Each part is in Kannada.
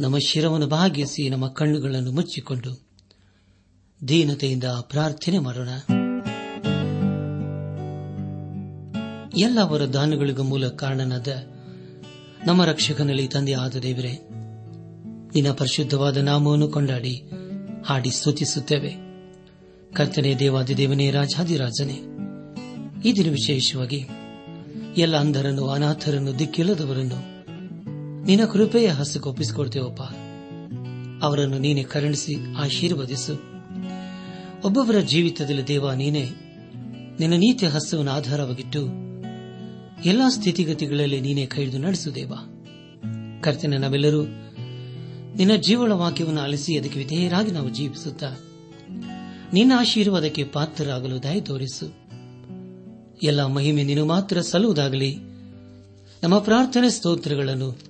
ನಮ್ಮ ಶಿರವನ್ನು ಭಾಗಿಸಿ ನಮ್ಮ ಕಣ್ಣುಗಳನ್ನು ಮುಚ್ಚಿಕೊಂಡು ದೀನತೆಯಿಂದ ಪ್ರಾರ್ಥನೆ ಮಾಡೋಣ. ಎಲ್ಲ ಅವರ ದಾನಗಳಿಗೂ ಮೂಲ ಕಾರಣನಾದ ನಮ್ಮ ರಕ್ಷಕನಲ್ಲಿ ತಂದೆ ಆದ ದೇವರೇ, ನಿನ್ನ ಪರಿಶುದ್ಧವಾದ ನಾಮವನ್ನು ಕೊಂಡಾಡಿ, ಹಾಡಿ ಸ್ತುತಿಸುತ್ತೇವೆ. ಕರ್ತನೆ ದೇವಾದಿದೇವನೇ ರಾಜಾದಿರಾಜನೇ ಈ ದಿನ ವಿಶೇಷವಾಗಿ ಎಲ್ಲ ಅಂಧರನ್ನು, ಅನಾಥರನ್ನು, ದಿಕ್ಕಿಲ್ಲದವರನ್ನು ನಿನ್ನ ಕೃಪೆಯ ಹಸ್ತಕ್ಕೆ ಒಪ್ಪಿಸಿಕೊಡ್ತೇವಪ್ಪ ಅವರನ್ನು ನೀನೆ ಕರುಣಿಸಿ ಆಶೀರ್ವದಿಸು. ಒಬ್ಬೊಬ್ಬರ ಜೀವಿತದಲ್ಲಿ ದೇವ ನೀನೆ. ನಿನ್ನ ನೀತಿಯ ಹಸ್ತವನ್ನು ಆಧಾರವಾಗಿಟ್ಟು ಎಲ್ಲಾ ಸ್ಥಿತಿಗತಿಗಳಲ್ಲಿ ನೀನೇ ಕೈದು ನಡೆಸು ದೇವ. ಕರ್ತನೆ, ನಾವೆಲ್ಲರೂ ನಿನ್ನ ಜೀವಳ ವಾಕ್ಯವನ್ನು ಆಲಿಸಿ ಅದಕ್ಕೆ ವಿಧೇಯರಾಗಿ ನಾವು ಜೀವಿಸುತ್ತಾ, ನಿನ್ನ ಆಶೀರ್ವಾದಕ್ಕೆ ಪಾತ್ರರಾಗಲು ದಯ ತೋರಿಸು. ಎಲ್ಲ ಮಹಿಮೆ ನೀನು ಮಾತ್ರ ಸಲ್ಲುವುದಾಗಲಿ. ನಮ್ಮ ಪ್ರಾರ್ಥನೆ ಸ್ತೋತ್ರಗಳನ್ನು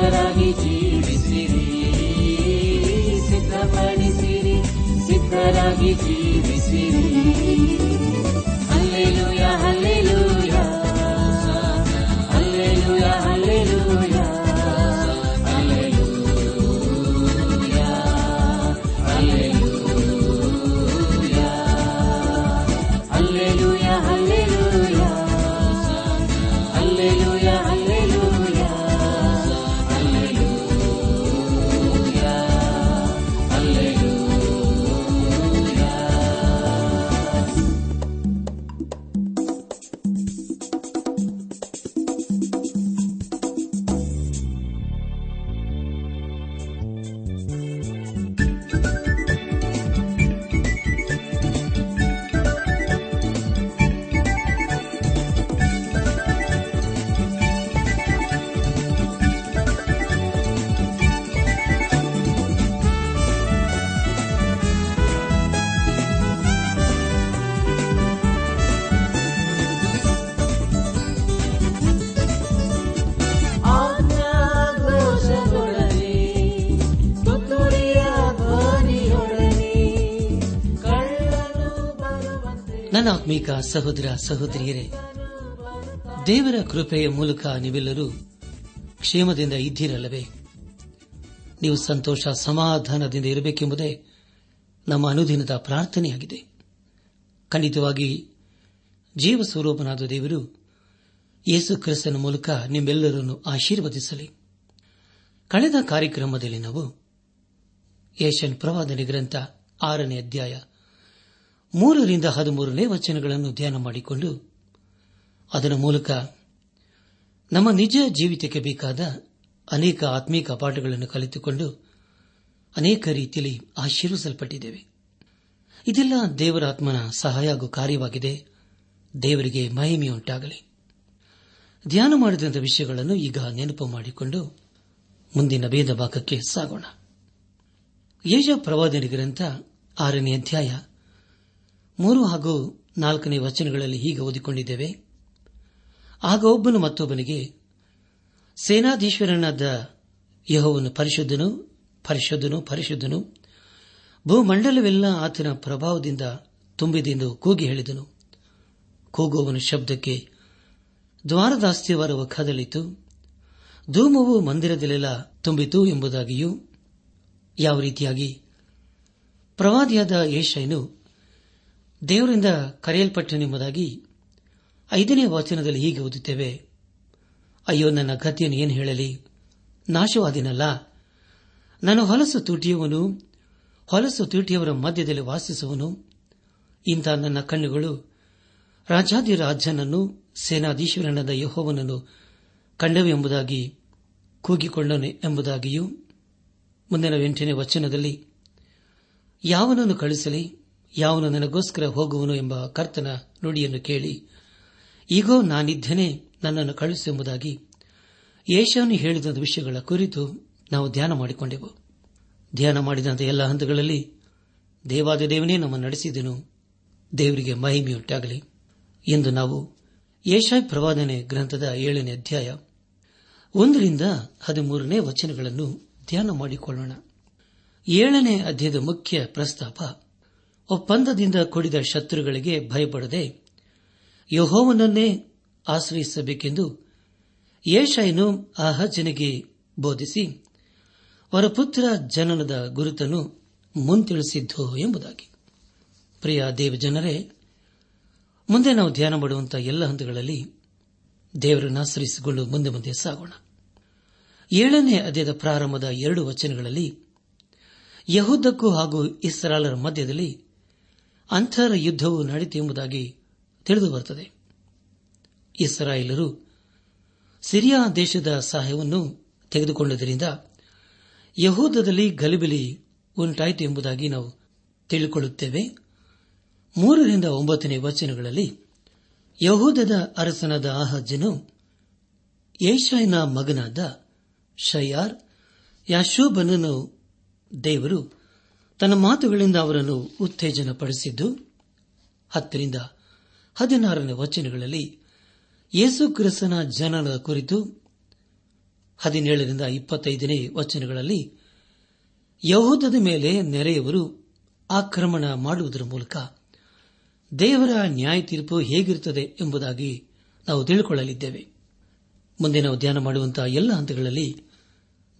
ಸಿದ್ಧರಾಗಿ ಜೀವಿಸಿರಿ. ಸಿದ್ಧಪಡಿಸಿರಿ ಸಿದ್ಧರಾಗಿ ಜೀವಿಸಿರಿ. ಬರುವಂತೆ ನನ್ನ ಸಹೋದರ ಸಹೋದರಿಯರೇ, ದೇವರ ಕೃಪೆಯ ಮೂಲಕ ನೀವೆಲ್ಲರೂ ಕ್ಷೇಮದಿಂದ ಇದ್ದೀರಲ್ಲವೇ? ನೀವು ಸಂತೋಷ ಸಮಾಧಾನದಿಂದ ಇರಬೇಕೆಂಬುದೇ ನಮ್ಮ ಅನುದಿನದ ಪ್ರಾರ್ಥನೆಯಾಗಿದೆ. ಖಂಡಿತವಾಗಿ ಜೀವ ಸ್ವರೂಪನಾದ ದೇವರು ಯೇಸು ಕ್ರಿಸ್ತನ ಮೂಲಕ ನಿಮ್ಮೆಲ್ಲರನ್ನು ಆಶೀರ್ವದಿಸಲಿ. ಕಳೆದ ಕಾರ್ಯಕ್ರಮದಲ್ಲಿ ನಾವು ಏಷ್ಯನ್ ಪ್ರವಾದನೆ ಗ್ರಂಥ ಆರನೇ ಅಧ್ಯಾಯ ಮೂರರಿಂದ ಹದಿಮೂರನೇ ವಚನಗಳನ್ನು ಧ್ಯಾನ ಮಾಡಿಕೊಂಡು ಅದರ ಮೂಲಕ ನಮ್ಮ ನಿಜ ಜೀವಿತಕ್ಕೆ ಬೇಕಾದ ಅನೇಕ ಆತ್ಮೀಕ ಪಾಠಗಳನ್ನು ಕಲಿತುಕೊಂಡು ಅನೇಕ ರೀತಿಯಲ್ಲಿ ಆಶೀರ್ವಿಸಲ್ಪಟ್ಟಿದ್ದೇವೆ. ಇದೆಲ್ಲ ದೇವರ ಆತ್ಮನ ಸಹಾಯ ಹಾಗೂ ಕಾರ್ಯವಾಗಿದೆ. ದೇವರಿಗೆ ಮಹಿಮೆಯುಂಟಾಗಲಿ. ಧ್ಯಾನ ಮಾಡಿದಂಥ ವಿಷಯಗಳನ್ನು ಈಗ ನೆನಪು ಮಾಡಿಕೊಂಡು ಮುಂದಿನ ಭೇದ ಭಾಗಕ್ಕೆ ಸಾಗೋಣ. ಯೇಜ ಪ್ರವಾದನೆ ಗ್ರಂಥ ಆರನೇ ಅಧ್ಯಾಯ ಮೂರು ಹಾಗೂ ನಾಲ್ಕನೇ ವಚನಗಳಲ್ಲಿ ಹೀಗೆ ಓದಿಕೊಂಡಿದ್ದೇವೆ. ಆಗ ಒಬ್ಬನು ಮತ್ತೊಬ್ಬನಿಗೆ, ಸೇನಾಧೀಶ್ವರನಾದ ಯಹೋವನು ಪರಿಶುದ್ಧನು ಪರಿಶುದ್ಧನು ಪರಿಶುದ್ಧನು, ಭೂಮಂಡಲವೆಲ್ಲ ಆತನ ಪ್ರಭಾವದಿಂದ ತುಂಬಿದೆಂದು ಕೂಗಿ ಹೇಳಿದನು. ಕೂಗುವವನ ಶಬ್ದಕ್ಕೆ ದ್ವಾರದಾಸ್ತಿಯವರ ಕದಲಿತು. ಧೂಮವು ಮಂದಿರದಲ್ಲೆಲ್ಲ ತುಂಬಿತು ಎಂಬುದಾಗಿಯೂ ಯಾವ ರೀತಿಯಾಗಿ ಪ್ರವಾದಿಯಾದ ಏಷಯನು ದೇವರಿಂದ ಕರೆಯಲ್ಪಟ್ಟನೆಂಬುದಾಗಿ ಐದನೇ ವಚನದಲ್ಲಿ ಹೀಗೆ ಓದುತ್ತೇವೆ. ಅಯ್ಯೋ, ನನ್ನ ಗತಿಯನ್ನು ಏನು ಹೇಳಲಿ? ನಾಶವಾದಿನಲ್ಲ. ನಾನು ಹೊಲಸು ತುಟಿಯವನು, ಹೊಲಸು ತುಟಿಯವರ ಮಧ್ಯದಲ್ಲಿ ವಾಸಿಸುವನು. ಇಂಥ ನನ್ನ ಕಣ್ಣುಗಳು ರಾಜಾದಿರಾಜನನ್ನು ಸೇನಾಧೀಶ್ವರನಾದ ಯಹೋವನನ್ನು ಕಂಡವು ಎಂಬುದಾಗಿ, ಕೂಗಿಕೊಂಡನು ಎಂಬುದಾಗಿಯೂ ಮುಂದಿನ ಎಂಟನೇ ವಚನದಲ್ಲಿ ಯಾವನನ್ನು ಕಳಿಸಲಿ ಯಾವನು ನನಗೋಸ್ಕರ ಹೋಗುವನು ಎಂಬ ಕರ್ತನ ನುಡಿಯನ್ನು ಕೇಳಿ, ಈಗೋ, ನಾನಿದ್ದೇನೆ, ನನ್ನನ್ನು ಕಳಿಸೆಂಬುದಾಗಿ ಯೇಷವನ್ನು ಹೇಳಿದ ವಿಷಯಗಳ ಕುರಿತು ನಾವು ಧ್ಯಾನ ಮಾಡಿಕೊಂಡೆವು. ಧ್ಯಾನ ಮಾಡಿದಂಥ ಎಲ್ಲ ಹಂತಗಳಲ್ಲಿ ದೇವಾದ ದೇವನೇ ನಮ್ಮ ನಡೆಸಿದನು. ದೇವರಿಗೆ ಮಹಿಮೆಯುಂಟಾಗಲಿ. ಎಂದು ನಾವು ಏಷಾಯ್ ಪ್ರವಾದನೆ ಗ್ರಂಥದ ಏಳನೇ ಅಧ್ಯಾಯ ಒಂದರಿಂದ ಹದಿಮೂರನೇ ವಚನಗಳನ್ನು ಧ್ಯಾನ ಮಾಡಿಕೊಳ್ಳೋಣ. ಏಳನೇ ಅಧ್ಯಾಯದ ಮುಖ್ಯ ಪ್ರಸ್ತಾಪ ಒಪ್ಪಂದದಿಂದ ಕೂಡಿದ ಶತ್ರುಗಳಿಗೆ ಭಯಪಡದೆ ಯಹೋವನನ್ನೇ ಆಶ್ರಯಿಸಬೇಕೆಂದು ಯೇಷಾಯನು ಅಹಜನಿಗೆ ಬೋಧಿಸಿ ವರಪುತ್ರ ಜನನದ ಗುರುತನ್ನು ಮುಂತಿಳಿಸಿದ್ದು ಎಂಬುದಾಗಿ. ಪ್ರಿಯ ದೇವಜನರೇ, ಮುಂದೆ ನಾವು ಧ್ಯಾನ ಮಾಡುವಂತಹ ಎಲ್ಲ ಹಂತಗಳಲ್ಲಿ ದೇವರನ್ನು ಆಶ್ರಯಿಸಿಕೊಂಡು ಮುಂದೆ ಮುಂದೆ ಸಾಗೋಣ. ಏಳನೇ ಅಧ್ಯಯದ ಪ್ರಾರಂಭದ ಎರಡು ವಚನಗಳಲ್ಲಿ, ಯಹೂದಕ್ಕೂ ಹಾಗೂ ಇಸ್ರಾಲರ ಮಧ್ಯದಲ್ಲಿ ಅಂತರ ಯುದ್ದವು ನಡೆಯಿತು ಎಂಬುದಾಗಿ ತಿಳಿದು ಬರುತ್ತದೆ. ಇಸ್ರಾಯೇಲರು ಸಿರಿಯಾ ದೇಶದ ಸಹಾಯವನ್ನು ತೆಗೆದುಕೊಂಡದರಿಂದ ಯಹೂದದಲ್ಲಿ ಗಲಿಬಿಲಿ ಉಂಟಾಯಿತು ಎಂಬುದಾಗಿ ನಾವು ತಿಳಿದುಕೊಳ್ಳುತ್ತೇವೆ. ಮೂರರಿಂದ ಒಂಬತ್ತನೇ ವಚನಗಳಲ್ಲಿ ಯಹೂದದ ಅರಸನಾದ ಆಹಜ್ಜನು ಏಷಾಯನ ಮಗನಾದ ಶಯಾರ್ ಯಾಶೋಬನನ್ನು ದೇವರು ತನ್ನ ಮಾತುಗಳಿಂದ ಅವರನ್ನು ಉತ್ತೇಜನಪಡಿಸಿದ್ದು, ಹತ್ತರಿಂದ ಹದಿನಾರನೇ ವಚನಗಳಲ್ಲಿ ಯೇಸು ಕ್ರಿಸ್ತನ ಜನನ ಕುರಿತು ಹದಿನೇಳರಿಂದ ಇಪ್ಪತ್ತೈದನೇ ವಚನಗಳಲ್ಲಿ ಯಹೂದದ ಮೇಲೆ ನೆರೆಯವರು ಆಕ್ರಮಣ ಮಾಡುವುದರ ಮೂಲಕ ದೇವರ ನ್ಯಾಯ ತೀರ್ಪು ಹೇಗಿರುತ್ತದೆ ಎಂಬುದಾಗಿ ನಾವು ತಿಳಿದುಕೊಳ್ಳಲಿದ್ದೇವೆ ಮುಂದೆ ನಾವು ಧ್ಯಾನ ಮಾಡುವಂತಹ ಎಲ್ಲ ಹಂತಗಳಲ್ಲಿ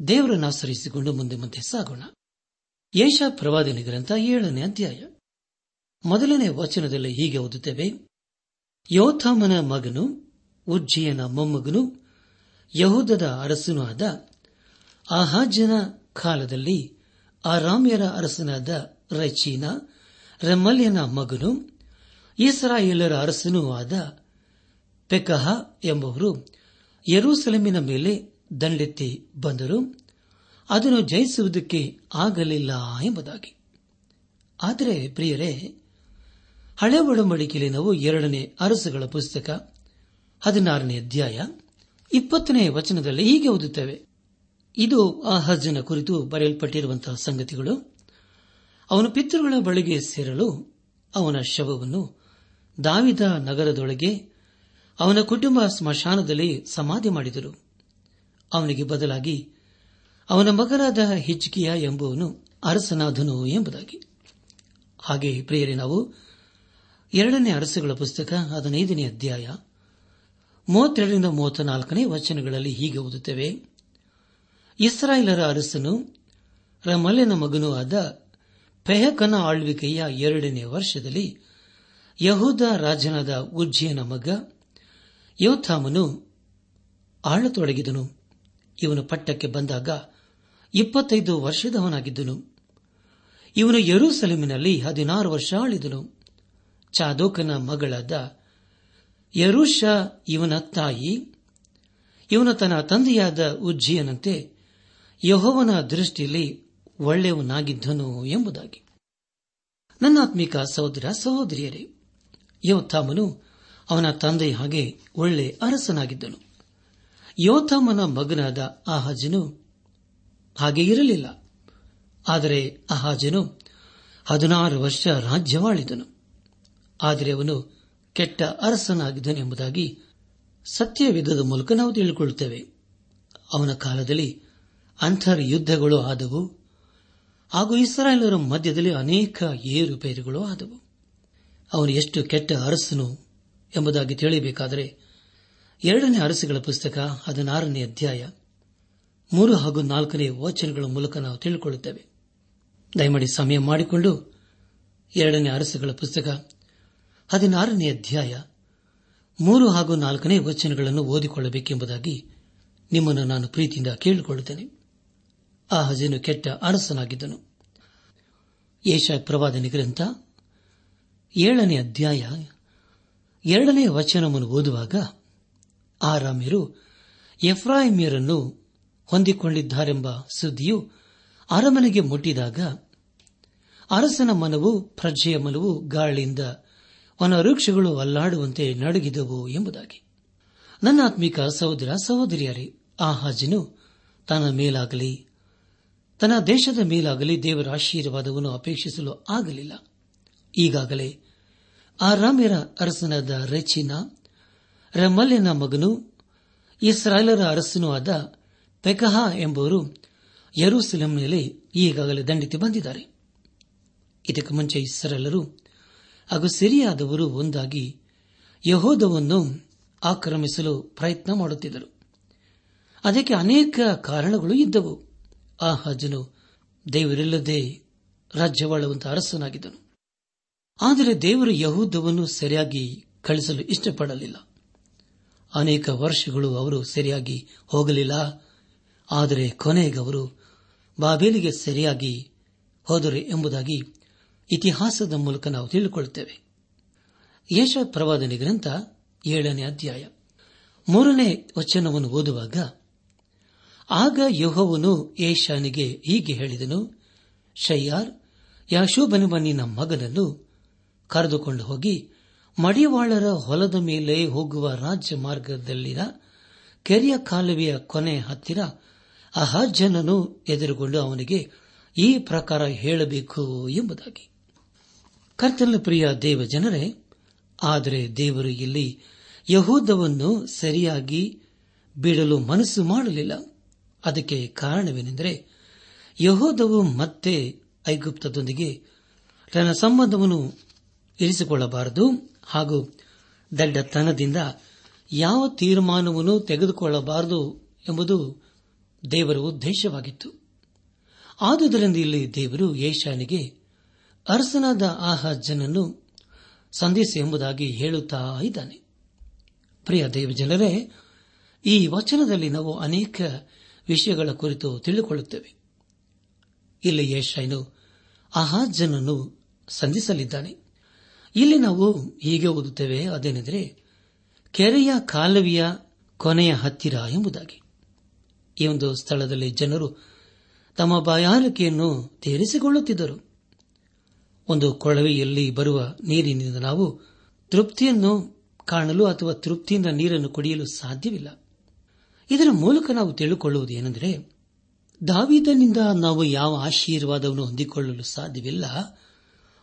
ದೇವರನ್ನು ಆಚರಿಸಿಕೊಂಡು ಮುಂದೆ ಮುಂದೆ ಸಾಗೋಣ. ಯೇಷ ಪ್ರವಾದನೆ ಗ್ರಂಥ ಏಳನೇ ಅಧ್ಯಾಯ. ಮೊದಲನೇ ವಚನದಲ್ಲಿ ಹೀಗೆ ಓದುತ್ತೇವೆ. ಯೋಥಾಮನ ಮಗನು, ಉಜ್ಜಿಯನ ಮೊಮ್ಮಗನು, ಯಹೂದದ ಅರಸನೂ ಆದ ಆಹಾಜನ ಕಾಲದಲ್ಲಿ ಆರಾಮ್ಯರ ಅರಸನಾದ ರಚೀನ, ರಮಲ್ಯನ ಮಗನು, ಇಸ್ರಾಯೇಲರ ಅರಸನೂ ಆದ ಪೆಕಹ ಎಂಬುವರು ಯರೂಸಲೇಮಿನ ಮೇಲೆ ದಂಡೆತ್ತಿ ಬಂದರು. ಅದನ್ನು ಜಯಿಸುವುದಕ್ಕೆ ಆಗಲಿಲ್ಲ ಎಂಬುದಾಗಿ. ಆದರೆ ಪ್ರಿಯರೇ, ಹಳೆ ಒಡಂಬಡಿಕೆಯಲ್ಲಿ ನಾವು ಎರಡನೇ ಅರಸುಗಳ ಪುಸ್ತಕ, ಹದಿನಾರನೇ ಅಧ್ಯಾಯ, ಇಪ್ಪತ್ತನೇ ವಚನದಲ್ಲಿ ಹೀಗೆ ಓದುತ್ತೇವೆ. ಇದು ಆ ಹಜ್ಜನ ಕುರಿತು ಬರೆಯಲ್ಪಟ್ಟಿರುವಂತಹ ಸಂಗತಿಗಳು. ಅವನು ಪಿತೃಗಳ ಬಳಿಗೆ ಸೇರಲು ಅವನ ಶವವನ್ನು ದಾವಿದ ನಗರದೊಳಗೆ ಅವನ ಕುಟುಂಬ ಸ್ಮಶಾನದಲ್ಲಿ ಸಮಾಧಿ ಮಾಡಿದರು. ಅವನಿಗೆ ಬದಲಾಗಿ ಅವನ ಮಗನಾದ ಹಿಜ್ಕಿಯ ಎಂಬುವನು ಅರಸನಾದನು ಎಂಬುದಾಗಿ. ಹಾಗೆ ಪ್ರಿಯರೇ, ನಾವು ಎರಡನೇ ಅರಸುಗಳ ಪುಸ್ತಕ ಹದಿನೈದನೇ ಅಧ್ಯಾಯ ಮೂವತ್ತೆರಡರಿಂದ ಮೂವತ್ತ ನಾಲ್ಕನೇ ವಚನಗಳಲ್ಲಿ ಹೀಗೆ ಓದುತ್ತೇವೆ. ಇಸ್ರಾಯೇಲರ ಅರಸನು ರಮಲೆನ ಮಗನೂ ಆದ ಪೆಹಕನ ಆಳ್ವಿಕೆಯ ಎರಡನೇ ವರ್ಷದಲ್ಲಿ ಯಹೂದ ರಾಜನಾದ ಉಜ್ಜಿಯನ ಮಗ ಯೋಥಾಮನು ಆಳತೊಡಗಿದನು. ಇವನು ಪಟ್ಟಕ್ಕೆ ಬಂದಾಗ ಇಪ್ಪತ್ತೈದು ವರ್ಷದವನಾಗಿದ್ದನು. ಇವನು ಯರೂಸಲೇಮಿನಲ್ಲಿ ಹದಿನಾರು ವರ್ಷ ಆಳಿದನು. ಚಾದೋಕನ ಮಗಳಾದ ಯರುಷ ಇವನ ತಾಯಿ. ಇವನು ತನ್ನ ತಂದೆಯಾದ ಉಜ್ಜಿಯನಂತೆ ಯಹೋವನ ದೃಷ್ಟಿಯಲ್ಲಿ ಒಳ್ಳೆಯವನಾಗಿದ್ದನು ಎಂಬುದಾಗಿ. ನನ್ನಾತ್ಮಿಕ ಸಹೋದರ ಸಹೋದರಿಯರೇ, ಯೋಥಾಮನು ಅವನ ತಂದೆ ಹಾಗೆ ಒಳ್ಳೆ ಅರಸನಾಗಿದ್ದನು. ಯೋಥಾಮನ ಮಗನಾದ ಆಹಾಜನು ಹಾಗೆ ಇರಲಿಲ್ಲ. ಆದರೆ ಅಹಾಜನು ಹದಿನಾರು ವರ್ಷ ರಾಜ್ಯವಾಳಿದನು. ಆದರೆ ಅವನು ಕೆಟ್ಟ ಅರಸನಾಗಿದ್ದನೆಂಬುದಾಗಿ ಸತ್ಯವಿಧದ ಮೂಲಕ ನಾವು ತಿಳಿದುಕೊಳ್ಳುತ್ತೇವೆ ಅವನ ಕಾಲದಲ್ಲಿ ಅಂತರ್ ಯುದ್ಧಗಳು ಆದವು. ಹಾಗೂ ಇಸ್ರಾಯೇಲರ ಮಧ್ಯದಲ್ಲಿ ಅನೇಕ ಏರುಪೇರುಗಳು ಆದವು. ಅವನು ಎಷ್ಟು ಕೆಟ್ಟ ಅರಸನು ಎಂಬುದಾಗಿ ತಿಳಿಯಬೇಕಾದರೆ, ಎರಡನೇ ಅರಸುಗಳ ಪುಸ್ತಕ ಹದಿನಾರನೇ ಅಧ್ಯಾಯ ಮೂರು ಹಾಗೂ ನಾಲ್ಕನೇ ವಚನಗಳ ಮೂಲಕ ನಾವು ತಿಳಿದುಕೊಳ್ಳುತ್ತೇವೆ. ದಯಮಾಡಿ ಸಮಯ ಮಾಡಿಕೊಂಡು ಎರಡನೇ ಅರಸುಗಳ ಪುಸ್ತಕ, ಹದಿನಾರನೇ ಅಧ್ಯಾಯ, ಮೂರು ಹಾಗೂ ನಾಲ್ಕನೇ ವಚನಗಳನ್ನು ಓದಿಕೊಳ್ಳಬೇಕೆಂಬುದಾಗಿ ನಿಮ್ಮನ್ನು ನಾನು ಪ್ರೀತಿಯಿಂದ ಕೇಳಿಕೊಳ್ಳುತ್ತೇನೆ. ಆ ಹಜನು ಕೆಟ್ಟ ಅರಸನಾಗಿದ್ದನು. ಏಷಾ ಪ್ರವಾದನೆ ಗ್ರಂಥ, ಏಳನೇ ಅಧ್ಯಾಯ, ಎರಡನೇ ವಚನವನ್ನು ಓದುವಾಗ ಆರಾಮ್ಯರು ಎಫ್ರಾಯಿಮಿಯರನ್ನು ಹೊಂದಿಕೊಂಡಿದ್ದಾರೆಂಬ ಸುದ್ದಿಯು ಅರಮನೆಗೆ ಮುಟ್ಟಿದಾಗ ಅರಸನ ಮನವು ಪ್ರಜೆಯ ಮನವು ಗಾಳಿಯಿಂದ ವನವೃಕ್ಷಗಳು ಅಲ್ಲಾಡುವಂತೆ ನಡುಗಿದವು ಎಂಬುದಾಗಿ. ನನ್ನ ಆತ್ಮಿಕ ಸಹೋದರ, ಸಹೋದರಿಯರೇ, ಆ ಹಾಜನು ತನ್ನ ಮೇಲಾಗಲಿ, ತನ್ನ ದೇಶದ ಮೇಲಾಗಲಿ ದೇವರ ಆಶೀರ್ವಾದವನ್ನು ಅಪೇಕ್ಷಿಸಲು ಆಗಲಿಲ್ಲ. ಈಗಾಗಲೇ ಆ ರಾಮ್ಯರ ಅರಸನಾದ ರೆಚಿನ, ರಮಲ್ಯನ ಮಗನು, ಇಸ್ರಾಯೇಲರ ಅರಸನೂ ಆದ ಪೆಕಹ ಎಂಬುವರು ಯರೂಸಲೇಂನಲ್ಲಿ ಈಗಾಗಲೇ ದಂಡಿತಿ ಬಂದಿದ್ದಾರೆ. ಇದಕ್ಕೆ ಮುಂಚೆ ಇಸ್ರೆಲ್ಲರೂ ಹಾಗೂ ಸಿರಿಯಾದವರು ಒಂದಾಗಿ ಯಹೋದವನ್ನು ಆಕ್ರಮಿಸಲು ಪ್ರಯತ್ನ ಮಾಡುತ್ತಿದ್ದರು. ಅದಕ್ಕೆ ಅನೇಕ ಕಾರಣಗಳು ಇದ್ದವು. ಆ ಹಜನು ದೇವರಿಲ್ಲದೆ ರಾಜ್ಯವಾಳುವಂತಹ ಅರಸನಾಗಿದ್ದನು. ಆದರೆ ದೇವರು ಯಹೂದವನ್ನು ಸರಿಯಾಗಿ ಕಳಿಸಲು ಇಷ್ಟಪಡಲಿಲ್ಲ. ಅನೇಕ ವರ್ಷಗಳು ಅವರು ಸರಿಯಾಗಿ ಹೋಗಲಿಲ್ಲ. ಆದರೆ ಕೊನೆಗೆ ಅವರು ಬಾಬೇಲಿಗೆ ಸರಿಯಾಗಿ ಹೋದರು ಎಂಬುದಾಗಿ ಇತಿಹಾಸದ ಮೂಲಕ ನಾವು ತಿಳಿದುಕೊಳ್ಳುತ್ತೇವೆ. ಯಶ ಪ್ರವಾದನೆ ಗ್ರಂಥ ಏಳನೇ ಅಧ್ಯಾಯ. ಮೂರನೇ ವಚನವನ್ನು ಓದುವಾಗ, ಆಗ ಯಹೋವನು ಏಷಾನಿಗೆ ಹೀಗೆ ಹೇಳಿದನು, ಶಯ್ಯಾರ್ ಯಾಶೋಬನೆಂಬ ನಿನ್ನ ಮಗನನ್ನು ಕರೆದುಕೊಂಡು ಹೋಗಿ, ಮಡಿವಾಳರ ಹೊಲದ ಮೇಲೆ ಹೋಗುವ ರಾಜ್ಯ ಮಾರ್ಗದಲ್ಲಿನ ಕೆರೆಯ ಕಾಲುವೆಯ ಕೊನೆ ಹತ್ತಿರ ಅಹಾಜನನ್ನು ಎದುರುಗೊಂಡು ಅವನಿಗೆ ಈ ಪ್ರಕಾರ ಹೇಳಬೇಕು ಎಂಬುದಾಗಿ. ಕರ್ತನ ಪ್ರಿಯ ದೇವ ಜನರೇ ಆದರೆ ದೇವರು ಇಲ್ಲಿ ಯಹೂದವನ್ನು ಸರಿಯಾಗಿ ಬಿಡಲು ಮನಸ್ಸು ಮಾಡಲಿಲ್ಲ. ಅದಕ್ಕೆ ಕಾರಣವೇನೆಂದರೆ, ಯಹೋದವು ಮತ್ತೆ ಐಗುಪ್ತದೊಂದಿಗೆ ತನ್ನ ಸಂಬಂಧವನ್ನು ಇರಿಸಿಕೊಳ್ಳಬಾರದು ಹಾಗೂ ದಡ್ಡತನದಿಂದ ಯಾವ ತೀರ್ಮಾನವನ್ನು ತೆಗೆದುಕೊಳ್ಳಬಾರದು ಎಂಬುದು ದೇವರ ಉದ್ದೇಶವಾಗಿತ್ತು ಆದುದರಿಂದ ಇಲ್ಲಿ ದೇವರು ಏಷಾನಿಗೆ ಅರಸನಾದ ಆಹಾಜನನ್ನು ಸಂದೇಶ ಎಂಬುದಾಗಿ ಹೇಳುತ್ತಾ ಇದ್ದಾನೆ. ಪ್ರಿಯ ದೇವಜನರೇ ಈ ವಚನದಲ್ಲಿ ನಾವು ಅನೇಕ ವಿಷಯಗಳ ಕುರಿತು ತಿಳಿದುಕೊಳ್ಳುತ್ತೇವೆ. ಇಲ್ಲಿ ಯೇಷಾಯನು ಅಹಾಜನನ್ನು ಸಂಧಿಸಲಿದ್ದಾನೆ. ಇಲ್ಲಿ ನಾವು ಹೀಗೆ ಓದುತ್ತೇವೆ, ಅದೇನೆಂದರೆ, ಕೆರೆಯ ಕಾಲುವೆಯ ಕೊನೆಯ ಹತ್ತಿರ ಎಂಬುದಾಗಿ. ಈ ಒಂದು ಸ್ಥಳದಲ್ಲಿ ಜನರು ತಮ್ಮ ಬಾಯಾರಿಕೆಯನ್ನು ತೀರಿಸಿಕೊಳ್ಳುತ್ತಿದ್ದರು. ಒಂದು ಕೊಳವೆಯಲ್ಲಿ ಬರುವ ನೀರಿನಿಂದ ನಾವು ತೃಪ್ತಿಯನ್ನು ಕಾಣಲು ಅಥವಾ ತೃಪ್ತಿಯಿಂದ ನೀರನ್ನು ಕುಡಿಯಲು ಸಾಧ್ಯವಿಲ್ಲ. ಇದರ ಮೂಲಕ ನಾವು ತಿಳಿದುಕೊಳ್ಳುವುದು ಏನೆಂದರೆ, ದಾವಿದನಿಂದ ನಾವು ಯಾವ ಆಶೀರ್ವಾದವನ್ನು ಹೊಂದಿಕೊಳ್ಳಲು ಸಾಧ್ಯವಿಲ್ಲ,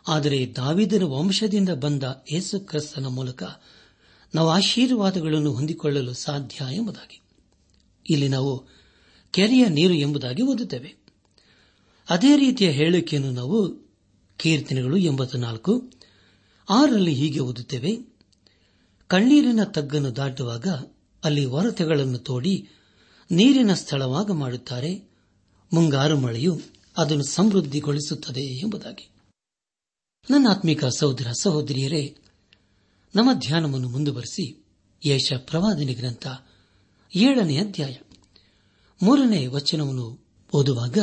ಆದರೆ ದಾವಿದನ ವಂಶದಿಂದ ಬಂದ ಯೇಸು ಕ್ರಿಸ್ತನ ಮೂಲಕ ನಾವು ಆಶೀರ್ವಾದಗಳನ್ನು ಹೊಂದಿಕೊಳ್ಳಲು ಸಾಧ್ಯ ಎಂಬುದಾಗಿ. ಇಲ್ಲಿ ನಾವು ಕೆರೆಯ ನೀರು ಎಂಬುದಾಗಿ ಓದುತ್ತೇವೆ. ಅದೇ ರೀತಿಯ ಹೇಳಿಕೆಯನ್ನು ನಾವು ಕೀರ್ತನೆಗಳು ಎಂಬತ್ತ ನಾಲ್ಕು ಆರರಲ್ಲಿ ಹೀಗೆ ಓದುತ್ತೇವೆ. ಕಣ್ಣೀರಿನ ತಗ್ಗನ್ನು ದಾಟುವಾಗ ಅಲ್ಲಿ ಹೊರತೆಗಳನ್ನು ತೋಡಿ ನೀರಿನ ಸ್ಥಳವಾಗ ಮಾಡುತ್ತಾರೆ. ಮುಂಗಾರು ಮಳೆಯು ಅದನ್ನು ಸಮೃದ್ಧಿಗೊಳಿಸುತ್ತದೆ ಎಂಬುದಾಗಿ. ನನ್ನ ಆತ್ಮಿಕ ಸಹೋದರ ಸಹೋದರಿಯರೇ, ನಮ್ಮ ಧ್ಯಾನವನ್ನು ಮುಂದುವರೆಸಿ ಯಶ ಪ್ರವಾದನೆ ಗ್ರಂಥ ಏಳನೇ ಅಧ್ಯಾಯ. ಮೂರನೇ ವಚನವನ್ನು ಓದುವಾಗ,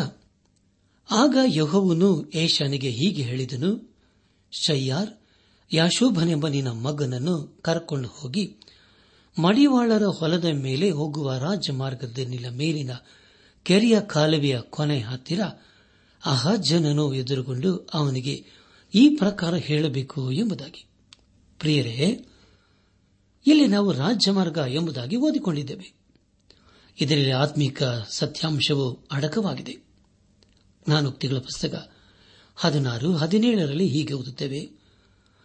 ಆಗ ಯಹೋವನು ಏಷನಿಗೆ ಹೀಗೆ ಹೇಳಿದನು, ಶಯ್ಯಾರ್ ಯಾಶೋಭನೆಂಬ ನಿನ್ನ ಮಗನನ್ನು ಕರ್ಕೊಂಡು ಹೋಗಿ, ಮಡಿವಾಳರ ಹೊಲದ ಮೇಲೆ ಹೋಗುವ ರಾಜಮಾರ್ಗದಲ್ಲಿನ ಮೇಲಿನ ಕೆರೆಯ ಕಾಲುವೆಯ ಕೊನೆ ಹತ್ತಿರ ಅಹಜ್ಜನನು ಎದುರುಗೊಂಡು ಅವನಿಗೆ ಈ ಪ್ರಕಾರ ಹೇಳಬೇಕು ಎಂಬುದಾಗಿ. ಪ್ರಿಯರೇ, ಇಲ್ಲಿ ನಾವು ರಾಜ್ಯಮಾರ್ಗ ಎಂಬುದಾಗಿ ಓದಿಕೊಂಡಿದ್ದೇವೆ. ಇದರಲ್ಲಿ ಆತ್ಮಿಕ ಸತ್ಯಾಂಶವು ಅಡಕವಾಗಿದೆ. ಜ್ಞಾನೋಕ್ತಿಗಳ ಪುಸ್ತಕ ಹದಿನಾರು, ಹದಿನೇಳರಲ್ಲಿ ಹೀಗೆ ಓದುತ್ತೇವೆ.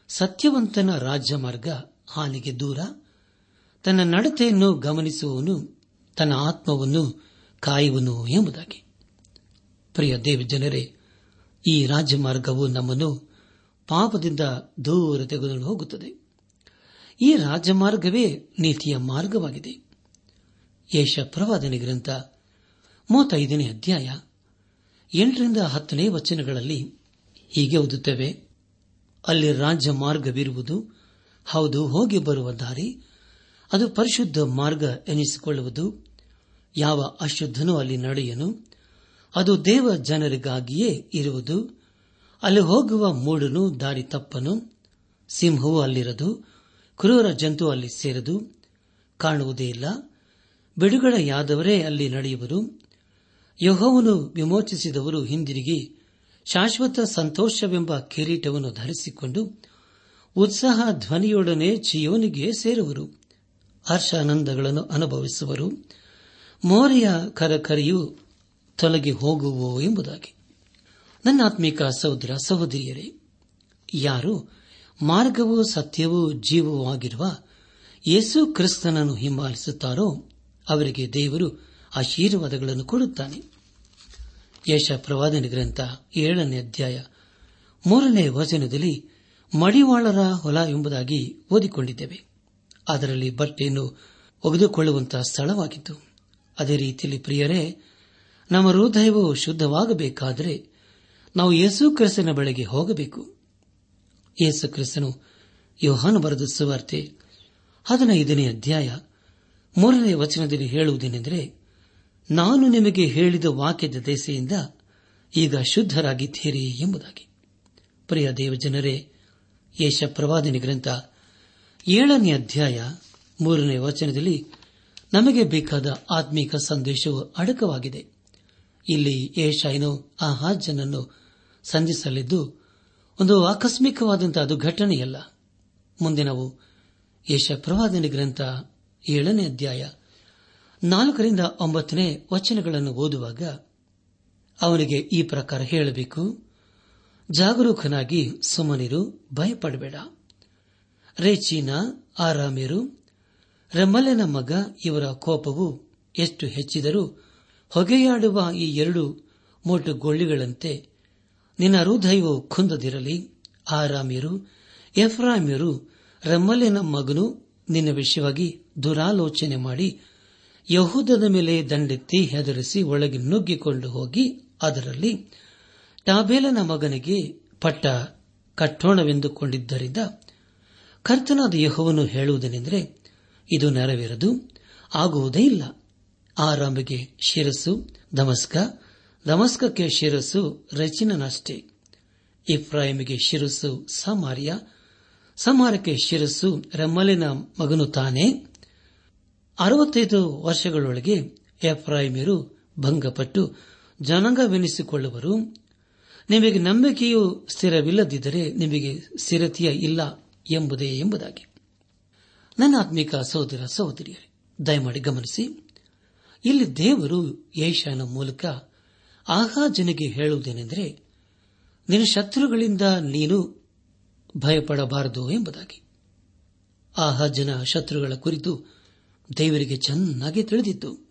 ಸತ್ಯವಂತನ ರಾಜ್ಯಮಾರ್ಗ ಹಾನಿಗೆ ದೂರ. ತನ್ನ ನಡತೆಯನ್ನು ಗಮನಿಸುವವನು ತನ್ನ ಆತ್ಮವನ್ನು ಕಾಯುವನು ಎಂಬುದಾಗಿ. ಪ್ರಿಯ ದೇವ ಜನರೇ ಈ ರಾಜಮಾರ್ಗವು ನಮ್ಮನ್ನು ಪಾಪದಿಂದ ದೂರ ತೆಗೆದುಕೊಂಡು ಹೋಗುತ್ತದೆ. ಈ ರಾಜಮಾರ್ಗವೇ ನೀತಿಯ ಮಾರ್ಗವಾಗಿದೆ. ಯೇಷ ಪ್ರವಾದನೆ ಗ್ರಂಥ, ಮೂವತ್ತೈದನೇ ಅಧ್ಯಾಯ, ಎಂಟರಿಂದ ಹತ್ತನೇ ವಚನಗಳಲ್ಲಿ ಹೀಗೆ ಓದುತ್ತೇವೆ. ಅಲ್ಲಿ ರಾಜ್ಯ ಮಾರ್ಗವಿರುವುದು ಹೌದು, ಹೋಗಿ ಬರುವ ದಾರಿ, ಅದು ಪರಿಶುದ್ಧ ಮಾರ್ಗ ಎನಿಸಿಕೊಳ್ಳುವುದು, ಯಾವ ಅಶುದ್ಧನೂ ಅಲ್ಲಿ ನಡೆಯನು, ಅದು ದೇವ ಜನರಿಗಾಗಿಯೇ ಇರುವುದು, ಅಲ್ಲಿ ಹೋಗುವ ಮೂಡನು ದಾರಿ ತಪ್ಪನು, ಸಿಂಹವು ಅಲ್ಲಿರದು, ಕ್ರೂರ ಜಂತು ಅಲ್ಲಿ ಸೇರದು, ಕಾಣುವುದೇ ಇಲ್ಲ ಬಿಡುಗಡೆಯಾದವರೇ ಅಲ್ಲಿ ನಡೆಯುವರು. ಯಹೋವನು ವಿಮೋಚಿಸಿದವರು ಹಿಂದಿರುಗಿ, ಶಾಶ್ವತ ಸಂತೋಷವೆಂಬ ಕಿರೀಟವನ್ನು ಧರಿಸಿಕೊಂಡು ಉತ್ಸಾಹ ಧ್ವನಿಯೊಡನೆ ಚಿಯೋನಿಗೆ ಸೇರುವರು. ಹರ್ಷಾನಂದಗಳನ್ನು ಅನುಭವಿಸುವರು. ಮೋರೆಯ ಕರಕರಿಯು ತೊಲಗಿ ಹೋಗುವೋ ಎಂಬುದಾಗಿ. ನನ್ನ ಆತ್ಮಿಕ ಸಹೋದರ, ಸಹೋದರಿಯರೇ, ಯಾರು ಮಾರ್ಗವೂ ಸತ್ಯವೂ ಜೀವವೂ ಆಗಿರುವ ಯೇಸು ಕ್ರಿಸ್ತನನ್ನು ಹಿಂಬಾಲಿಸುತ್ತಾರೋ ಅವರಿಗೆ ದೇವರು ಆಶೀರ್ವಾದಗಳನ್ನು ಕೊಡುತ್ತಾನೆ. ಯಶ ಪ್ರವಾದನ ಗ್ರಂಥ ಏಳನೇ ಅಧ್ಯಾಯ ಮೂರನೇ ವಚನದಲ್ಲಿ ಮಡಿವಾಳರ ಹೊಲ ಎಂಬುದಾಗಿ ಓದಿಕೊಂಡಿದ್ದೇವೆ. ಅದರಲ್ಲಿ ಬಟ್ಟೆಯನ್ನು ಒಗೆದುಕೊಳ್ಳುವಂತಹ ಸ್ಥಳವಾಗಿತ್ತು. ಅದೇ ರೀತಿಯಲ್ಲಿ ಪ್ರಿಯರೇ, ನಮ್ಮ ಹೃದಯವು ಶುದ್ಧವಾಗಬೇಕಾದರೆ ನಾವು ಯೇಸು ಕ್ರಿಸ್ತನ ಬಳಿಗೆ ಹೋಗಬೇಕು. ಯೇಸು ಕ್ರಿಸ್ತನು ಯೋಹಾನು ಬರೆದ ಸುವಾರ್ತೆ ಹದಿನೈದನೇ ಅಧ್ಯಾಯ ಮೂರನೇ ವಚನದಲ್ಲಿ ಹೇಳುವುದೇನೆಂದರೆ, ನಾನು ನಿಮಗೆ ಹೇಳಿದ ವಾಕ್ಯದ ದೆಸೆಯಿಂದ ಈಗ ಶುದ್ಧರಾಗಿದ್ದೀರಿ ಎಂಬುದಾಗಿ. ಪ್ರಿಯ ದೇವಜನರೇ ಯೇಷ ಪ್ರವಾದಿನಿ ಗ್ರಂಥ ಏಳನೇ ಅಧ್ಯಾಯ ಮೂರನೇ ವಚನದಲ್ಲಿ ನಮಗೆ ಬೇಕಾದ ಆತ್ಮೀಕ ಸಂದೇಶವು ಅಡಕವಾಗಿದೆ. ಇಲ್ಲಿ ಏಷಾಯನು ಆ ಹಾಜನನ್ನು ಸಂಧಿಸಲಿದ್ದು ಒಂದು ಆಕಸ್ಮಿಕವಾದಂತಹ ಅದು ಘಟನೆಯಲ್ಲ ಮುಂದೆ ನಾವು ಪ್ರವಾದನೆ ಗ್ರಂಥ ಏಳನೇ ಅಧ್ಯಾಯ. ನಾಲ್ಕರಿಂದ ಒಂಬತ್ತನೇ ವಚನಗಳನ್ನು ಓದುವಾಗ ಅವನಿಗೆ ಈ ಪ್ರಕಾರ ಹೇಳಬೇಕು, ಜಾಗರೂಕನಾಗಿ ಸುಮನಿರು ಭಯಪಡಬೇಡ. ರೇಚೀನ ಆರಾಮಿರು ರೆಮ್ಮಲೆನ ಮಗ, ಇವರ ಕೋಪವು ಎಷ್ಟು ಹೆಚ್ಚಿದರೂ ಹೊಗೆಯಾಡುವ ಈ ಎರಡು ಮೋಟು ಗೊಳ್ಳಿಗಳಂತೆ ನಿನ್ನ ಹೃದಯವು ಕುಂದದಿರಲಿ. ಆರಾಮಿಯರು, ಎಫ್ರಾಮಿಯರು ರಮ್ಮಲ್ಲಿನ ಮಗನು ನಿನ್ನ ವಿಷಯವಾಗಿ ದುರಾಲೋಚನೆ ಮಾಡಿ ಯಹೂದದ ಮೇಲೆ ದಂಡೆತ್ತಿ ಹೆದರಿಸಿ ಒಳಗೆ ನುಗ್ಗಿಕೊಂಡು ಹೋಗಿ, ಅದರಲ್ಲಿ ಟಾಬೇಲನ ಮಗನಿಗೆ ಪಟ್ಟ ಕಟ್ಟೋಣವೆಂದುಕೊಂಡಿದ್ದರಿಂದ ಕರ್ತನಾದ ಯಹೋವನು ಹೇಳುವುದೇನೆಂದರೆ, ಇದು ನೆರವೇರದು, ಆಗುವುದೇ ಇಲ್ಲ. ಆರಾಮಿಗೆ ಶಿರಸ್ಸು, ದಮಸ್ಕ, ದಮಸ್ಕಕ್ಕೆ ಶಿರಸ್ಸು ರಚಿನನಷ್ಟೇ. ಇಫ್ರಾಹಿಮಿಗೆ ಶಿರಸ್ಸು ಸಮಾರ್ಯ ಸಮಾರಕ್ಕೆ ಶಿರಸ್ಸು ರೆಮ್ಮಲಿನ ಮಗನು ತಾನೇ. ಅರವತ್ತೈದು ವರ್ಷಗಳೊಳಗೆ ಎಫ್ರಾಹಿಮಿಯರು ಭಂಗಪಟ್ಟು ಜನಾಂಗವೆನಿಸಿಕೊಳ್ಳುವರು. ನಿಮಗೆ ನಂಬಿಕೆಯೂ ಸ್ಥಿರವಿಲ್ಲದಿದ್ದರೆ ನಿಮಗೆ ಸ್ಥಿರತೆಯ ಇಲ್ಲ ಎಂಬುದೇ ಎಂಬುದಾಗಿ. ನನ್ನ ಆತ್ಮಿಕ ಸಹೋದರ ಸಹೋದರಿಯರೇ, ದಯಮಾಡಿ ಗಮನಿಸಿ. ಇಲ್ಲಿ ದೇವರು ಏಷ್ಯಾನ ಮೂಲಕ ಆಹಾಜನಿಗೆ ಹೇಳುವುದೇನೆಂದರೆ, ನಿನ್ನ ಶತ್ರುಗಳಿಂದ ನೀನು ಭಯಪಡಬಾರದು ಎಂಬುದಾಗಿ. ಆಹಾಜನ ಶತ್ರುಗಳ ಕುರಿತು ದೇವರಿಗೆ ಚೆನ್ನಾಗಿ ತಿಳಿದಿತ್ತು.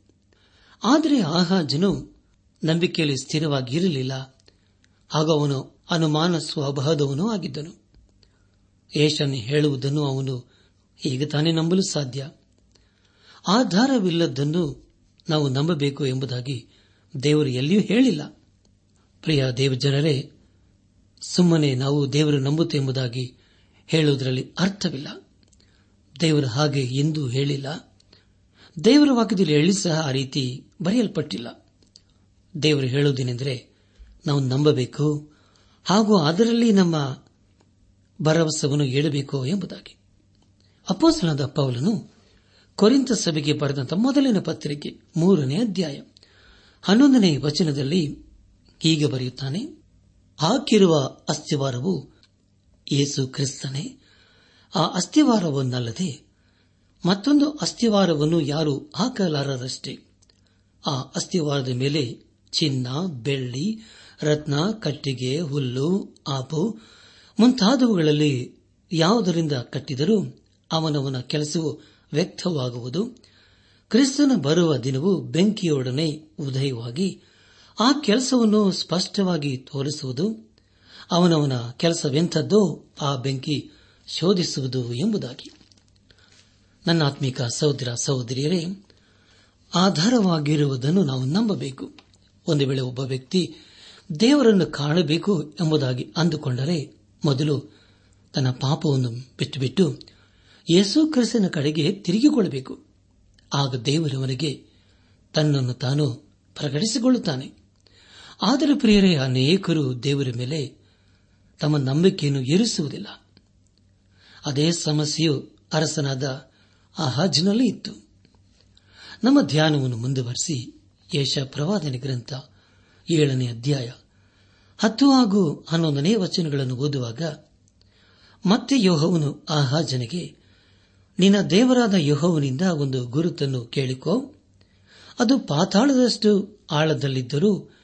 ಆದರೆ ಆಹಾಜನು ನಂಬಿಕೆಯಲ್ಲಿ ಸ್ಥಿರವಾಗಿರಲಿಲ್ಲ. ಹಾಗೂ ಅವನು ಅನುಮಾನ ಸ್ವಭಾವದವನೂ ಆಗಿದ್ದನು. ಏಷನ್ ಹೇಳುವುದನ್ನು ಅವನು ಈಗ ತಾನೇ ನಂಬಲು ಸಾಧ್ಯ. ಆಧಾರವಿಲ್ಲದನ್ನು ನಾವು ನಂಬಬೇಕು ಎಂಬುದಾಗಿ ದೇವರು ಎಲ್ಲಿಯೂ ಹೇಳಿಲ್ಲ. ಪ್ರಿಯ ದೇವಜನರೇ, ಸುಮ್ಮನೆ ನಾವು ದೇವರು ನಂಬುತ್ತೆ ಎಂಬುದಾಗಿ ಹೇಳುವುದರಲ್ಲಿ ಅರ್ಥವಿಲ್ಲ. ದೇವರು ಹಾಗೆ ಎಂದೂ ಹೇಳಿಲ್ಲ. ದೇವರ ವಾಕ್ಯದಲ್ಲಿ ಹೇಳಿ ಸಹ ಆ ರೀತಿ ಬರೆಯಲ್ಪಟ್ಟಿಲ್ಲ. ದೇವರು ಹೇಳುವುದೇನೆಂದರೆ ನಾವು ನಂಬಬೇಕು ಹಾಗೂ ಅದರಲ್ಲಿ ನಮ್ಮ ಭರವಸೆಯನ್ನು ಏಳಬೇಕು ಎಂಬುದಾಗಿ. ಅಪ್ಪೋಸನಾದ ಪೌಲನು ಕೊರಿಂತ ಸಭೆಗೆ ಬರೆದಂತ ಮೊದಲಿನ ಪತ್ರಿಕೆ ಮೂರನೇ ಅಧ್ಯಾಯ ಹನ್ನೊಂದನೇ ವಚನದಲ್ಲಿ ಹೀಗೆ ಬರೆಯುತ್ತಾನೆ, ಹಾಕಿರುವ ಅಸ್ಥಿವಾರವು ಯೇಸು ಕ್ರಿಸ್ತನೇ, ಆ ಅಸ್ಥಿವಾರವನ್ನಲ್ಲದೆ ಮತ್ತೊಂದು ಅಸ್ಥಿವಾರವನ್ನು ಯಾರು ಹಾಕಲಾರರಷ್ಟೇ. ಆ ಅಸ್ಥಿವಾರದ ಮೇಲೆ ಚಿನ್ನ, ಬೆಳ್ಳಿ, ರತ್ನ, ಕಟ್ಟಿಗೆ, ಹುಲ್ಲು, ಆಪು ಮುಂತಾದವುಗಳಲ್ಲಿ ಯಾವುದರಿಂದ ಕಟ್ಟಿದರೂ ಅವನವನ ಕೆಲಸವು ವ್ಯಕ್ತವಾಗುವುದು. ಕ್ರಿಸ್ತನ ಬರುವ ದಿನವು ಬೆಂಕಿಯೊಡನೆ ಉದಯವಾಗಿ ಆ ಕೆಲಸವನ್ನು ಸ್ಪಷ್ಟವಾಗಿ ತೋರಿಸುವುದು. ಅವನವನ ಕೆಲಸವೆಂಥದ್ದೋ ಆ ಬೆಂಕಿ ಶೋಧಿಸುವುದು ಎಂಬುದಾಗಿ. ನನ್ನ ಆತ್ಮಿಕ ಸಹೋದರ ಸಹೋದರಿಯರೇ, ಆಧಾರವಾಗಿರುವುದನ್ನು ನಾವು ನಂಬಬೇಕು. ಒಂದು ವೇಳೆ ಒಬ್ಬ ವ್ಯಕ್ತಿ ದೇವರನ್ನು ಕಾಣಬೇಕು ಎಂಬುದಾಗಿ ಅಂದುಕೊಂಡರೆ ಮೊದಲು ತನ್ನ ಪಾಪವನ್ನು ಬಿಟ್ಟುಬಿಟ್ಟು ಯೇಸು ಕ್ರಿಸ್ತನ ಕಡೆಗೆ ತಿರುಗಿಕೊಳ್ಳಬೇಕು. ಆಗ ದೇವರವನಿಗೆ ತನ್ನನ್ನು ತಾನು ಪ್ರಕಟಿಸಿಕೊಳ್ಳುತ್ತಾನೆ. ಆದರೆ ಪ್ರಿಯರೇ, ಅನೇಕರು ದೇವರ ಮೇಲೆ ತಮ್ಮ ನಂಬಿಕೆಯನ್ನು ಇರಿಸುವುದಿಲ್ಲ. ಅದೇ ಸಮಸ್ಯೆಯು ಅರಸನಾದ ಆ ಹಜ್ನಲ್ಲಿ ಇತ್ತು. ನಮ್ಮ ಧ್ಯಾನವನ್ನು ಮುಂದುವರೆಸಿ ಯೇಷ ಪ್ರವಾದನೆ ಗ್ರಂಥ ಏಳನೇ ಅಧ್ಯಾಯ ಹತ್ತು ಹಾಗೂ ಹನ್ನೊಂದನೇ ವಚನಗಳನ್ನು ಓದುವಾಗ ಮತ್ತೆ ಯೋಹವನು ಆ ಹಾಜನಿಗೆ ನಿನ್ನ ದೇವರಾದ ಯೋಹವನಿಂದ ಒಂದು ಗುರುತನ್ನು ಕೇಳಿಕೋ. ಅದು ಪಾತಾಳದಷ್ಟು ಆಳದಲ್ಲಿದ್ದರೂ,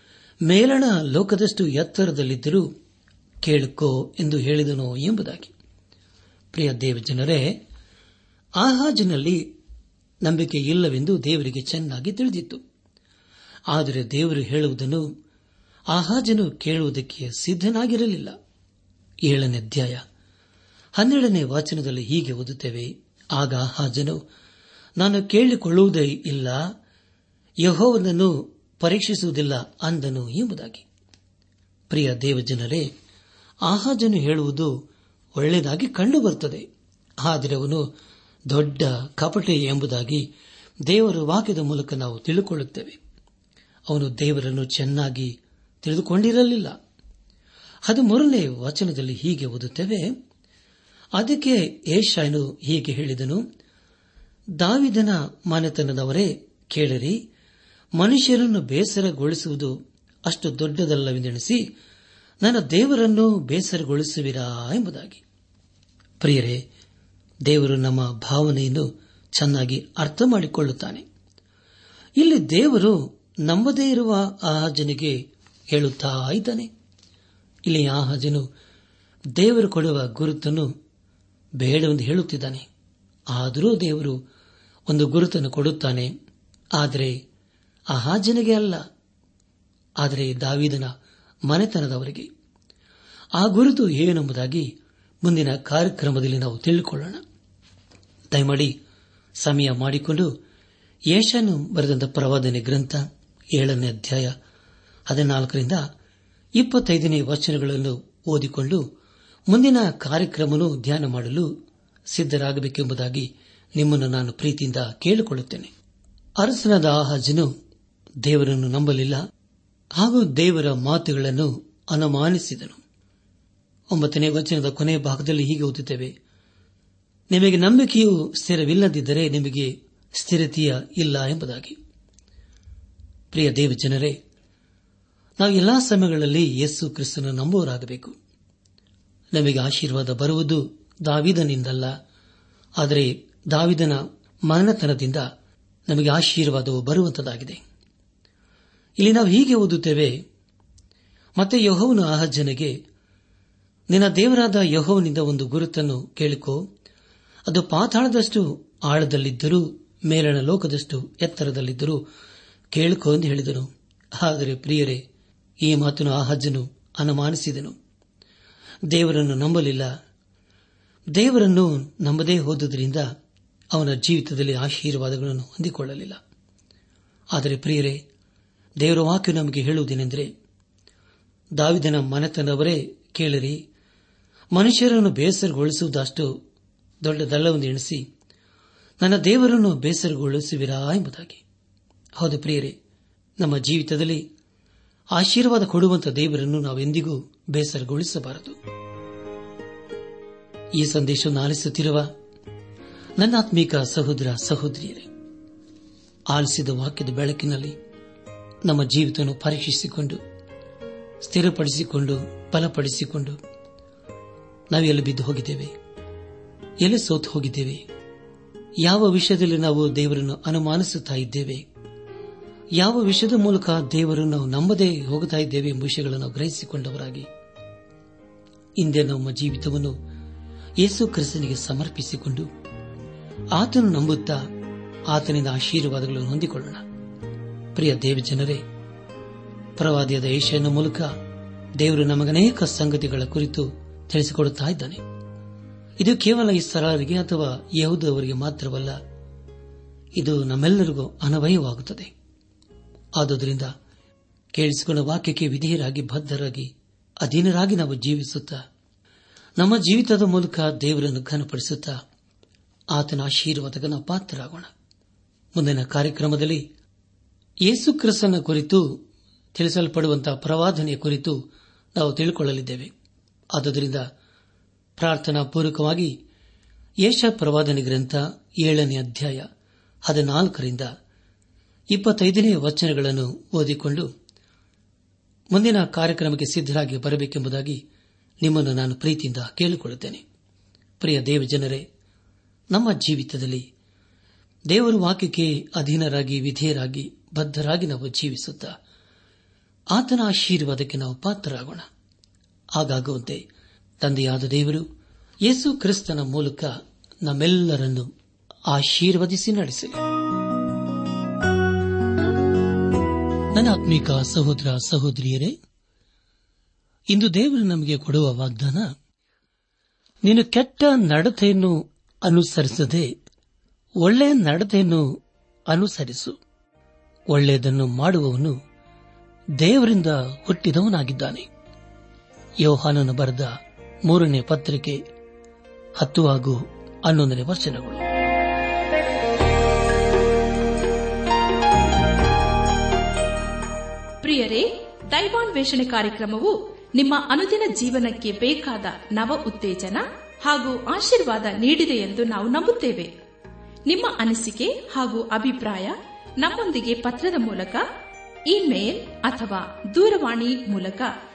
ಮೇಲಣ ಲೋಕದಷ್ಟು ಎತ್ತರದಲ್ಲಿದ್ದರೂ ಕೇಳಿಕೋ ಎಂದು ಹೇಳಿದನು ಎಂಬುದಾಗಿ. ಪ್ರಿಯ ದೇವಜನರೇ ಆಹಾಜನಲ್ಲಿ ನಂಬಿಕೆ ಇಲ್ಲವೆಂದು ದೇವರಿಗೆ ಚೆನ್ನಾಗಿ ತಿಳಿದಿತ್ತು. ಆದರೆ ದೇವರು ಹೇಳುವುದನ್ನು ಆಹಾಜನು ಕೇಳುವುದಕ್ಕೆ ಸಿದ್ಧನಾಗಿರಲಿಲ್ಲ. ಏಳನೇ ಅಧ್ಯಾಯ. ಹನ್ನೆರಡನೇ ವಾಚನದಲ್ಲಿ ಹೀಗೆ ಓದುತ್ತೇವೆ, ಆಗ ಆಹಾಜನು ನಾನು ಕೇಳಿಕೊಳ್ಳುವುದೇ ಇಲ್ಲ, ಯಹೋವನನ್ನು ಪರೀಕ್ಷಿಸುವುದಿಲ್ಲ ಅಂದನು ಎಂಬುದಾಗಿ. ಪ್ರಿಯ ದೇವಜನರೇ ಆಹಾಜನು ಹೇಳುವುದು ಒಳ್ಳೆಯದಾಗಿ ಕಂಡುಬರುತ್ತದೆ. ಆದರೆ ಅವನು ದೊಡ್ಡ ಕಪಟೆ ಎಂಬುದಾಗಿ ದೇವರ ವಾಕ್ಯದ ಮೂಲಕ ನಾವು ತಿಳಿದುಕೊಳ್ಳುತ್ತೇವೆ ಅವನು ದೇವರನ್ನು ಚೆನ್ನಾಗಿ ತಿಳಿದುಕೊಂಡಿರಲಿಲ್ಲ. ಅದು ಮೂರನೇ ವಚನದಲ್ಲಿ ಹೀಗೆ ಓದುತ್ತೇವೆ, ಅದಕ್ಕೆ ಏಷಾಯನು ಹೀಗೆ ಹೇಳಿದನು, ದಾವಿದನ ಮನೆತನದವರೇ, ಕೇಳರಿ, ಮನುಷ್ಯರನ್ನು ಬೇಸರಗೊಳಿಸುವುದು ಅಷ್ಟು ದೊಡ್ಡದಲ್ಲವೆಂದೆಣಿಸಿ, ನನ್ನ ದೇವರನ್ನು ಬೇಸರಗೊಳಿಸುವಿರಾ ಎಂಬುದಾಗಿ. ಪ್ರಿಯರೇ ದೇವರು ನಮ್ಮ ಭಾವನೆಯನ್ನು ಚೆನ್ನಾಗಿ ಅರ್ಥ ಮಾಡಿಕೊಳ್ಳುತ್ತಾನೆ. ಇಲ್ಲಿ ದೇವರು ನಂಬದೇ ಇರುವ ಆಹಾಜನಿಗೆ ಹೇಳುತ್ತಾ ಇದ್ದಾನೆ. ಇಲ್ಲಿ ಆಹಾಜನು ದೇವರು ಕೊಡುವ ಗುರುತನ್ನು ಬೇಡವೆಂದು ಹೇಳುತ್ತಿದ್ದಾನೆ. ಆದರೂ ದೇವರು ಒಂದು ಗುರುತನ್ನು ಕೊಡುತ್ತಾನೆ. ಆದರೆ ಆಹಾಜನಿಗೆ ಅಲ್ಲ. ಆದರೆ ದಾವಿದನ ಮನೆತನದವರಿಗೆ. ಆ ಗುರುತು ಏನೆಂಬುದಾಗಿ ಮುಂದಿನ ಕಾರ್ಯಕ್ರಮದಲ್ಲಿ ನಾವು ತಿಳಿದುಕೊಳ್ಳೋಣ. ದಯಮಾಡಿ ಸಮಯ ಮಾಡಿಕೊಂಡು ಯೇಷನು ಬರೆದಂತಹ ಪ್ರವಾದನೆ ಗ್ರಂಥ ಏಳನೇ ಅಧ್ಯಾಯ ಹದಿನಾಲ್ಕರಿಂದ ಇಪ್ಪತ್ತೈದನೇ ವಚನಗಳನ್ನು ಓದಿಕೊಂಡು ಮುಂದಿನ ಕಾರ್ಯಕ್ರಮವನ್ನು ಧ್ಯಾನ ಮಾಡಲು ಸಿದ್ದರಾಗಬೇಕೆಂಬುದಾಗಿ ನಿಮ್ಮನ್ನು ನಾನು ಪ್ರೀತಿಯಿಂದ ಕೇಳಿಕೊಳ್ಳುತ್ತೇನೆ. ಅರಸನಾದ ಆಹಾಜನು ದೇವರನ್ನು ನಂಬಲಿಲ್ಲ ಹಾಗೂ ದೇವರ ಮಾತುಗಳನ್ನು ಅನುಮಾನಿಸಿದನು. ಒಂಬತ್ತನೇ ವಚನದ ಕೊನೆಯ ಭಾಗದಲ್ಲಿ ಹೀಗೆ ಓದುತ್ತೇವೆ. ನಿಮಗೆ ನಂಬಿಕೆಯು ಸ್ಥಿರವಿಲ್ಲದಿದ್ದರೆ ನಿಮಗೆ ಸ್ಥಿರತೆಯ ಇಲ್ಲ ಎಂಬುದಾಗಿ. ಪ್ರಿಯ ದೇವಜನರೇ, ನಾವು ಎಲ್ಲಾ ಸಮಯಗಳಲ್ಲಿ ಯೇಸು ಕ್ರಿಸ್ತನ ನಂಬುವರಾಗಬೇಕು ನಮಗೆ ಆಶೀರ್ವಾದ ಬರುವುದು ದಾವಿದನಿಂದಲ್ಲ. ಆದರೆ ದಾವಿದನ ಮರಣತನದಿಂದ ನಮಗೆ ಆಶೀರ್ವಾದವು ಬರುವಂತದಾಗಿದೆ. ಇಲ್ಲಿ ನಾವು ಹೀಗೆ ಓದುತ್ತೇವೆ, ಮತ್ತೆ ಯಹೋವನು ಆಹಜ್ಜನಿಗೆ ನಿನ್ನ ದೇವರಾದ ಯಹೋವನಿಂದ ಒಂದು ಗುರುತನ್ನು ಕೇಳಿಕೋ. ಅದು ಪಾತಾಳದಷ್ಟು ಆಳದಲ್ಲಿದ್ದರೂ, ಮೇಲಣ ಲೋಕದಷ್ಟು ಎತ್ತರದಲ್ಲಿದ್ದರೂ ಕೇಳಿಕೋ ಎಂದು ಹೇಳಿದನು. ಆದರೆ ಪ್ರಿಯರೇ, ಈ ಮಾತನ್ನು ಆಹಜ್ಜನು ಅನುಮಾನಿಸಿದನು. ದೇವರನ್ನು ನಂಬಲಿಲ್ಲ. ದೇವರನ್ನು ನಂಬದೇ ಹೋದುದರಿಂದ ಅವನ ಜೀವಿತದಲ್ಲಿ ಆಶೀರ್ವಾದಗಳನ್ನು ಹೊಂದಿಕೊಳ್ಳಲಿಲ್ಲ. ಆದರೆ ಪ್ರಿಯರೇ, ದೇವರ ವಾಕ್ಯ ನಮಗೆ ಹೇಳುವುದೇನೆಂದರೆ, ದಾವಿದನ ಮನೆತನವರೇ ಕೇಳಿರಿ. ಮನುಷ್ಯರನ್ನು ಬೇಸರಗೊಳಿಸುವುದಷ್ಟು ದೊಡ್ಡದಲ್ಲವೆಂದು ಎಣಿಸಿ, ನನ್ನ ದೇವರನ್ನು ಬೇಸರಗೊಳಿಸುವಿರಾ ಎಂಬುದಾಗಿ. ಹೌದು ಪ್ರಿಯರೇ, ನಮ್ಮ ಜೀವಿತದಲ್ಲಿ ಆಶೀರ್ವಾದ ಕೊಡುವಂತಹ ದೇವರನ್ನು ನಾವೆಂದಿಗೂ ಬೇಸರಗೊಳಿಸಬಾರದು. ಈ ಸಂದೇಶವನ್ನು ಆಲಿಸುತ್ತಿರುವ ನನ್ನಾತ್ಮೀಕ ಸಹೋದರ ಸಹೋದರಿಯರೇ, ಆಲಿಸಿದ ವಾಕ್ಯದ ಬೆಳಕಿನಲ್ಲಿ ನಮ್ಮ ಜೀವಿತವನ್ನು ಪರೀಕ್ಷಿಸಿಕೊಂಡು, ಸ್ಥಿರಪಡಿಸಿಕೊಂಡು, ಬಲಪಡಿಸಿಕೊಂಡು ನಾವು ಎಲ್ಲಿ ಬಿದ್ದು ಹೋಗಿದ್ದೇವೆ. ಎಲ್ಲಿ ಸೋತು ಹೋಗಿದ್ದೇವೆ? ಯಾವ ವಿಷಯದಲ್ಲಿ ನಾವು ದೇವರನ್ನು ಅನುಮಾನಿಸುತ್ತಾ ಇದ್ದೇವೆ? ಯಾವ ವಿಷಯದ ಮೂಲಕ ದೇವರನ್ನು ನಂಬದೇ ಹೋಗುತ್ತಾ ಇದ್ದೇವೆ ಎಂಬ ವಿಷಯಗಳನ್ನು ಗ್ರಹಿಸಿಕೊಂಡವರಾಗಿ. ಹಿಂದೆ ನಮ್ಮ ಜೀವಿತವನ್ನು ಯೇಸು ಕ್ರಿಸ್ತನಿಗೆ ಸಮರ್ಪಿಸಿಕೊಂಡು ಆತನು ನಂಬುತ್ತಾ ಆತನಿಂದ ಆಶೀರ್ವಾದಗಳನ್ನು ಹೊಂದಿಕೊಳ್ಳೋಣ. ಪ್ರಿಯ ದೇವಜನರೇ ಪ್ರವಾದಿಯಾದ ಏಷ್ಯನ ಮೂಲಕ ದೇವರು ನಮಗನೇಕ ಸಂಗತಿಗಳ ಕುರಿತು ತಿಳಿಸಿಕೊಡುತ್ತಾ ಇದ್ದಾನೆ. ಇದು ಕೇವಲ ಈ ಸರಳರಿಗೆ ಅಥವಾ ಯಹೂದವರಿಗೆ ಮಾತ್ರವಲ್ಲ. ಇದು ನಮ್ಮೆಲ್ಲರಿಗೂ ಅನವಯವಾಗುತ್ತದೆ. ಆದುದರಿಂದ ಕೇಳಿಸಿಕೊಂಡ ವಾಕ್ಯಕ್ಕೆ ವಿಧೇಯರಾಗಿ, ಬದ್ಧರಾಗಿ, ಅಧೀನರಾಗಿ ನಾವು ಜೀವಿಸುತ್ತಾ, ನಮ್ಮ ಜೀವಿತದ ಮೂಲಕ ದೇವರನ್ನು ಘನಪಡಿಸುತ್ತಾ, ಆತನ ಆಶೀರ್ವಾದಕ್ಕೆ ನಾವು ಪಾತ್ರರಾಗೋಣ. ಮುಂದಿನ ಕಾರ್ಯಕ್ರಮದಲ್ಲಿ ಯೇಸು ಕ್ರಿಸ್ತನ ಕುರಿತು ತಿಳಿಸಲ್ಪಡುವಂತಹ ಪ್ರವಾದನೆಯ ಕುರಿತು ನಾವು ತಿಳಿದುಕೊಳ್ಳಲಿದ್ದೇವೆ ಆದುದರಿಂದ ಪ್ರಾರ್ಥನಾ ಪೂರ್ವಕವಾಗಿ ಯೇಷ ಪ್ರವಾದನೆ ಗ್ರಂಥ ಏಳನೇ ಅಧ್ಯಾಯ ಹದಿನಾಲ್ಕರಿಂದ ಇಪ್ಪತ್ತೈದನೇ ವಚನಗಳನ್ನು ಓದಿಕೊಂಡು ಮುಂದಿನ ಕಾರ್ಯಕ್ರಮಕ್ಕೆ ಸಿದ್ದರಾಗಿ ಬರಬೇಕೆಂಬುದಾಗಿ ನಿಮ್ಮನ್ನು ನಾನು ಪ್ರೀತಿಯಿಂದ ಕೇಳಿಕೊಳ್ಳುತ್ತೇನೆ. ಪ್ರಿಯ ದೇವಜನರೇ ನಮ್ಮ ಜೀವಿತದಲ್ಲಿ ದೇವರ ವಾಕ್ಯಕ್ಕೆ ಅಧೀನರಾಗಿ, ವಿಧೇಯರಾಗಿ, ಬದ್ಧರಾಗಿ ನಾವು ಜೀವಿಸುತ್ತಾ ಆತನ ಆಶೀರ್ವಾದಕ್ಕೆ ನಾವು ಪಾತ್ರರಾಗೋಣ. ಹಾಗಾಗುವಂತೆ ತಂದೆಯಾದ ದೇವರು ಯೇಸು ಕ್ರಿಸ್ತನ ಮೂಲಕ ನಮ್ಮೆಲ್ಲರನ್ನು ಆಶೀರ್ವದಿಸಿ ನಡೆಸಲಿ. ನನ್ನ ಆತ್ಮಿಕ ಸಹೋದರ ಸಹೋದರಿಯರೇ, ಇಂದು ದೇವರು ನಮಗೆ ಕೊಡುವ ವಾಗ್ದಾನ, ನೀನು ಕೆಟ್ಟ ನಡತೆಯನ್ನು ಅನುಸರಿಸದೆ ಒಳ್ಳೆಯ ನಡತೆಯನ್ನು ಅನುಸರಿಸು. ಒಳ್ಳೆಯದನ್ನು ಮಾಡುವವನು ದೇವರಿಂದ ಹುಟ್ಟಿದವನಾಗಿದ್ದಾನೆ. ಯೋಹಾನನು ಬರೆದ ಮೂರನೇ ಪತ್ರಿಕೆ ಹತ್ತು ಹಾಗೂ ಹನ್ನೊಂದನೇ ವಚನಗಳು. ಪ್ರಿಯರೇ, ದೈವಾನ್ವೇಷಣೆ ಕಾರ್ಯಕ್ರಮವು ನಿಮ್ಮ ಅನುದಿನ ಜೀವನಕ್ಕೆ ಬೇಕಾದ ನವ ಉತ್ತೇಜನ ಹಾಗೂ ಆಶೀರ್ವಾದ ನೀಡಿದೆ ಎಂದು ನಾವು ನಂಬುತ್ತೇವೆ. ನಿಮ್ಮ ಅನಿಸಿಕೆ ಹಾಗೂ ಅಭಿಪ್ರಾಯ ನಮ್ಮೊಂದಿಗೆ ಪತ್ರದ ಮೂಲಕ, ಇಮೇಲ್ ಅಥವಾ ದೂರವಾಣಿ ಮೂಲಕ